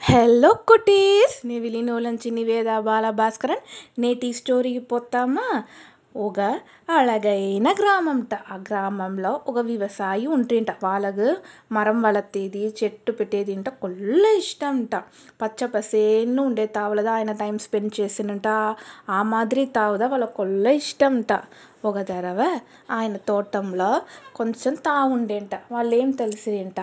Hello cuties! నీ విలీనోలంచి నివేద బాలభాస్కరన్ నేటి స్టోరీకి పోతామా ఒక అళగైన గ్రామంట. ఆ గ్రామంలో ఒక వ్యవసాయి ఉంటేంట. వాళ్ళకు మరం వలర్తేది చెట్టు పెట్టేది ఇంట కొల్ల ఇష్టంట. పచ్చ పసేన్ను ఉండే తావులదా ఆయన టైం స్పెండ్ చేసినంట ఆ మాదిరి తావుదా వాళ్ళ కొల్ల ఇష్టంట. ఒక తరవ ఆయన తోటంలో కొంచెం తావు ఉండేంట వాళ్ళు ఏం తెలిసింట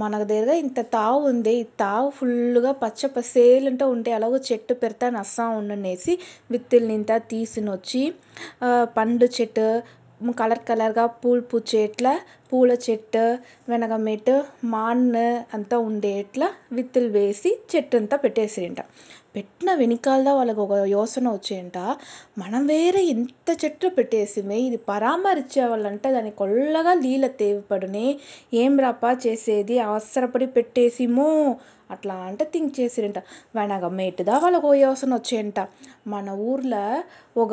మన దగ్గర ఇంత తావు ఉంది. ఈ తావు ఫుల్లుగా పచ్చ పసేలంట ఉంటే ఎలాగో చెట్టు పెడతా నస్సా ఉండనేసి విత్తుల్నింత తీసినొచ్చి పండు చెట్టు కలర్ కలర్గా పూలు పూచేట్ల పూల చెట్టు వెనకమేట్టు మాన్ అంతా ఉండేట్ల విత్తులు వేసి చెట్టు అంతా పెట్టేసింట పెట్టిన వెనకాల వాళ్ళకు ఒక యోచన వచ్చేయంట. మనం వేరే ఎంత చెట్లు పెట్టేసిమే ఇది పరామరిచే వాళ్ళంటే దానికి కొల్లగా నీళ్ళ తేవపడునే. ఏం రాపా చేసేది? అవసరపడి పెట్టేసిమో. అట్లా అంటే థింక్ చేసిరంట. వెనక మేటుదా వాళ్ళకు యోచన వచ్చేయంట. మన ఊర్లో ఒక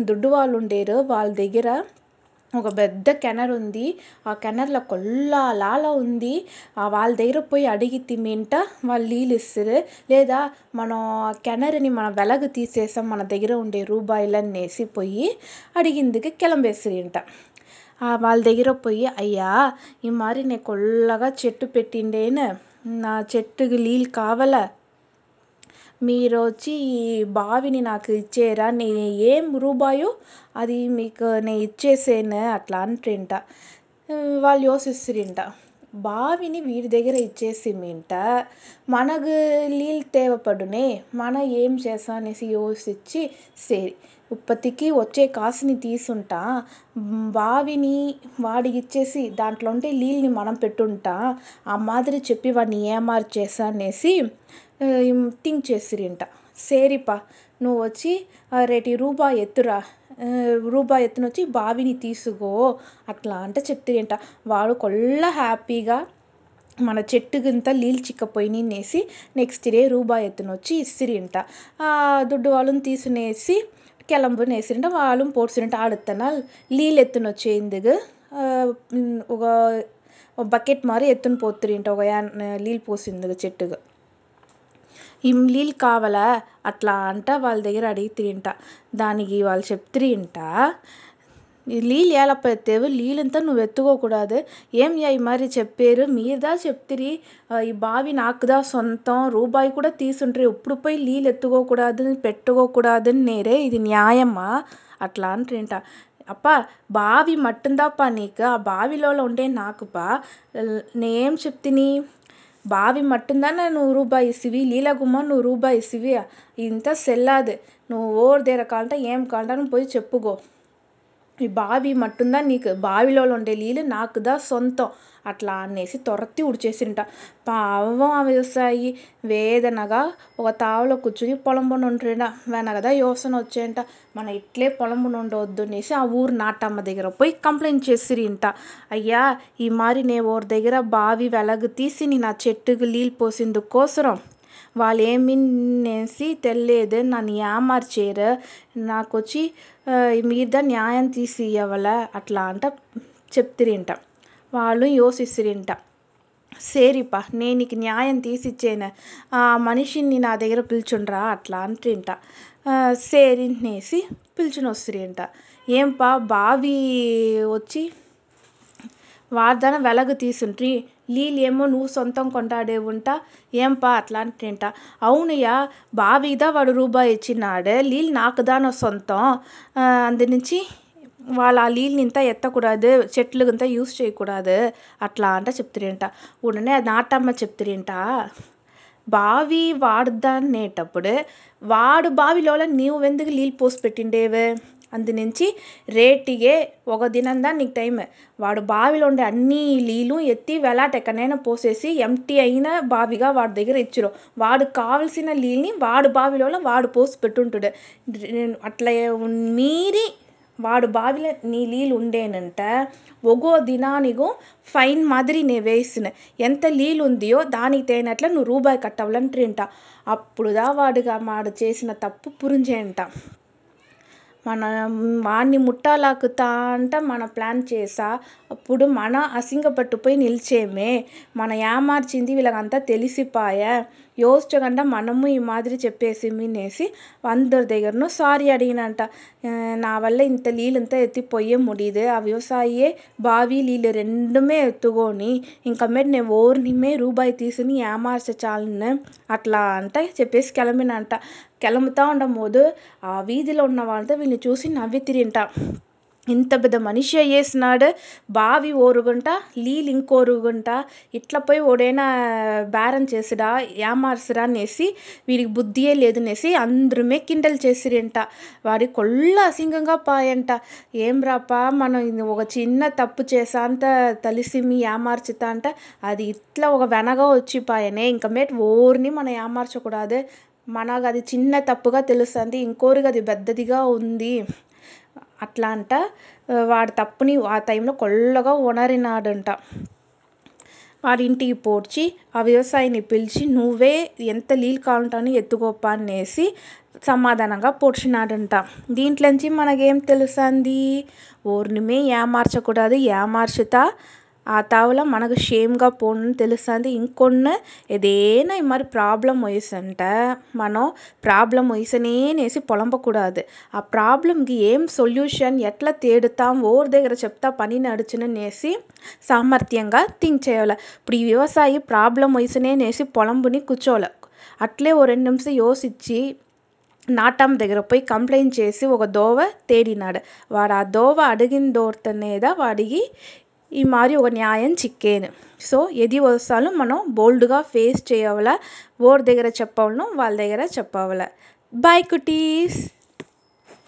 దొడ్డు వాళ్ళు ఉండేరు. వాళ్ళ దగ్గర ఒక పెద్ద కెనరు ఉంది. ఆ కెనర్లో కొల్లాల ఉంది. వాళ్ళ దగ్గర పోయి అడిగితిమంట వాళ్ళు నీళ్ళు ఇస్తారు. లేదా మనం కెనర్ని మనం వెలగు తీసేసాం మన దగ్గర ఉండే రూపాయలనేసి పోయి అడిగిందుకు ఇంట వాళ్ళ దగ్గర పోయి అయ్యా ఈ మరి నేను కొల్లగా చెట్టు పెట్టిండేను. నా చెట్టుకి నీళ్ళు కావాల? మీరు వచ్చి ఈ బావిని నాకు ఇచ్చేరా? నేను ఏం రూబాయో అది మీకు నేను ఇచ్చేసేను అట్లా అంటేంట. వాళ్ళు యోచిస్తురంట బావిని వీడి దగ్గర ఇచ్చేసిమంట మనకు నీళ్ళు తేవపడునే మన ఏం చేస్తాం? అనేసి యోచించి సరి ఉత్పత్తికి వచ్చే కాసుని తీసుంటా బావిని వాడికి ఇచ్చేసి దాంట్లో ఉంటే నీళ్ళని మనం పెట్టుంటా ఆ మాదిరి చెప్పి వాడిని ఏమార్చేసా అనేసి థింక్ చేసిరింట సరేపా నువ్వు వచ్చి రేటి రూపాయి ఎత్తురా రూపాయి ఎత్తున వచ్చి బావిని తీసుకో అట్లా అంటే చెప్తిరంట వాడు కొల్ల హ్యాపీగా మన చెట్టుకంతా నీళ్ళు చిక్కపోయినాయి నెక్స్ట్ డే రూపాయి ఎత్తున వచ్చి ఆ దుడ్డు వాళ్ళని తీసుకునేసి కెలంబనేసిరంట వాళ్ళు పోసిరంట ఆడుతన నీళ్ళు ఎత్తునొచ్చేందుకు ఒక బకెట్ మారి ఎత్తున పోతురింట ఒక నీళ్ళు పోసేందుకు చెట్టుకు. ఇమ్లీలు నీళ్ళు కావాలా? అట్లా అంట వాళ్ళ దగ్గర అడిగితిరంట దానికి వాళ్ళు చెప్తిరంట నీళ్ళు ఏలప్ప ఎత్తేవు నీళ్ళంతా నువ్వు ఎత్తుకోకూడదు. ఏం ఈ మరి చెప్పారు? మీరుదా చెప్తిరి? ఈ బావి నాకుదా సొంతం? రూపాయి కూడా తీసుండ్రి ఇప్పుడు పోయి నీళ్ళు ఎత్తుకోకూడదు పెట్టుకోకూడదు నేరే. ఇది న్యాయమా? అట్లా అంటారంట అప్పా బావి మట్టుందాపా నీకు? ఆ బావిలో ఉండే నాకుపా? నేనేం చెప్తిని? బావి మట్టుందాన నువ్వు రూపాయి ఇసివి నీళ్ళ గుమ్మ నువ్వు రూపాయి ఇసివి ఇంత సెల్లాదు నువ్వు ఓర్ దగ్గర కావాలంటే ఏం కావాలంటే పోయి చెప్పుకో ఈ బావి మట్టుందా? నీకు బావిలో ఉండే నీళ్ళు నాకు దా సొంతం? అట్లా అనేసి తొరతి ఉడిచేసింట పావం ఆ వ్యవసాయి వేదనగా ఒక తావులో కూర్చుని పొలం పని వెనకదా యోచన వచ్చేంట మన ఇట్లే పొలం ఉండవద్దు అనేసి ఆ ఊరు నాటమ్మ దగ్గర పోయి కంప్లైంట్ చేసిరంట. అయ్యా ఈ మరి నేను ఓరి దగ్గర బావి వెలగు తీసి నేను ఆ చెట్టుకి నీళ్ళు పోసేందుకోసరం వాళ్ళు ఏమినేసి తెలియదు నన్ను ఏమార్చారు నాకు వచ్చి మీద న్యాయం తీసి ఇవ్వాలా అట్లా అంట చెప్తిరంట. వాళ్ళు యోచిస్తురంట సరేపా నేను నీకు న్యాయం తీసిచ్చేను. ఆ మనిషిని నా దగ్గర పిలుచుండ్రా అట్లా అంటారంట సేరినేసి అనేసి పిలుచుని వస్తురింట ఏంపా బావి వచ్చి వాడిదాన వెలగు తీసుండ్రి. నీళ్ళు ఏమో నువ్వు సొంతం కొంటాడేవంట ఏంపా అట్లా అంటేంట అవునయ్యా బావిదా వాడు రూపాయి ఇచ్చినాడు నీళ్ళు నాకుదాన సొంతం. అందు నుంచి వాళ్ళు ఆ నీళ్ళని ఇంత ఎత్తకూడదు చెట్లకంతా యూస్ చేయకూడదు అట్లా అంట చెప్తిరంట ఉడనే నాటమ్మ చెప్తిరంట బావి వాడుద్దనేటప్పుడు వాడు బావిలో నీవు ఎందుకు నీళ్ళు పోసి పెట్టిండేవే అందునుంచి రేటిగే ఒక దినందా నీకు టైం వాడు బావిలో ఉండే అన్ని నీళ్ళు ఎత్తి వెలాటెక్కనైనా పోసేసి ఎంప్టీ అయిన బావిగా వాడి దగ్గర ఇచ్చిర్రు వాడికి కావలసిన నీళ్ళని వాడు బావిలో వాడు పోసి పెట్టుంటాడు. అట్లా మీరి వాడు బావిలో నీ నీళ్ళు ఉండేనంట. ఒగో దినానికో ఫైన్ మాదిరి నేను వేసిన. ఎంత నీళ్ళు ఉందియో దానికి తగినట్లు నువ్వు రూపాయి కట్టాలంటారంట అప్పుడుదా వాడుగా వాడు చేసిన తప్పు పురించేయంట మన వాడిని ముట్టాలాకుతా అంట మన ప్లాన్ చేసా. అప్పుడు మన అసింగపట్టుపోయి నిలిచేమే. మన ఏమార్చింది వీళ్ళకంతా తెలిసిపాయే. యోచించకుండా మనము ఈ మాదిరి చెప్పేసి మినేసి అందరి దగ్గరను సారీ అడిగినాంట నావల్ల ఇంత నీళ్ళంతా ఎత్తిపోయే ఆ వ్యవసాయే బావి నీళ్ళు రెండుమే ఎత్తుకొని ఇంకమ్మేట నేను ఓర్నిమే రూబాయి తీసుకుని ఏమార్చచాలను అట్లా అంటే చెప్పేసి కిలమినంట. కిలముతా ఉండబోదు ఆ వీధిలో ఉన్న వాళ్ళంతా వీళ్ళని చూసి నవ్వి తిరింట ఇంత పెద్ద మనిషి అయ్యేసినాడు. బావి ఓరుగుంట నీళ్ళు ఇంకోరుగుంట ఇట్లా పోయి ఓడైనా బేరం చేసుడా ఏమార్చుడా అనేసి వీడికి బుద్ధియే లేదనేసి అందరమే కిండల్ చేసిరింట. వాడి కొల్ల అసింగంగా పాయంట. ఏం రాపా మనం ఒక చిన్న తప్పు చేసా అంత తలిసిమి ఏమార్చుతా అంట. అది ఇట్లా ఒక వెనగా వచ్చిపాయనే ఇంకమేట్ ఓర్ని మనం ఏమార్చకూడదు. మనకు అది చిన్న తప్పుగా తెలుస్తుంది ఇంకోరికి అది పెద్దదిగా ఉంది. అట్లా అంట. వాడి తప్పుని ఆ టైంలో కొల్లగా ఉణరినాడంట వాడి ఇంటికి పోడ్చి ఆ వ్యవసాయిని పిలిచి నువ్వే ఎంత నీళ్ళు కావాలంటే ఎత్తుకోపా అనేసి సమాధానంగా పొడిచినాడంట. దీంట్లోంచి మనకేం తెలుస్తుంది ఓర్నిమే ఏమార్చకూడదు ఏమార్చుతా? ఆ తావుల మనకు షేమ్గా పోను తెలుస్తుంది ఇంకొన్ని ఏదైనా ఈ మరి ప్రాబ్లం వయసంటే మనం ప్రాబ్లం వయసనేనేసి పొలంపకూడదు ఆ ప్రాబ్లంకి ఏం సొల్యూషన్ ఎట్లా తేడుతాం ఓర్ దగ్గర చెప్తా పని నడుచుననేసి సామర్థ్యంగా థింక్ చేయాలి ఇప్పుడు ఈ వ్యవసాయి ప్రాబ్లం వయసనేనేసి పొలంబుని కూర్చోలే అట్లే ఓ రెండు నిమిషం యోచించి నాటం దగ్గర పోయి కంప్లైంట్ చేసి ఒక దోవ తేడినాడు వాడు ఆ దోవ అడిగిన దోవతనేదా వాడికి ఈ మాదిరి ఒక న్యాయం చిక్కేను. సో ఎది వస్తాలో మనం బోల్డ్గా ఫేస్ చేయవల ఓర్ దగ్గర చెప్పవలను వాళ్ళ దగ్గర చెప్పవల. Bye cuties!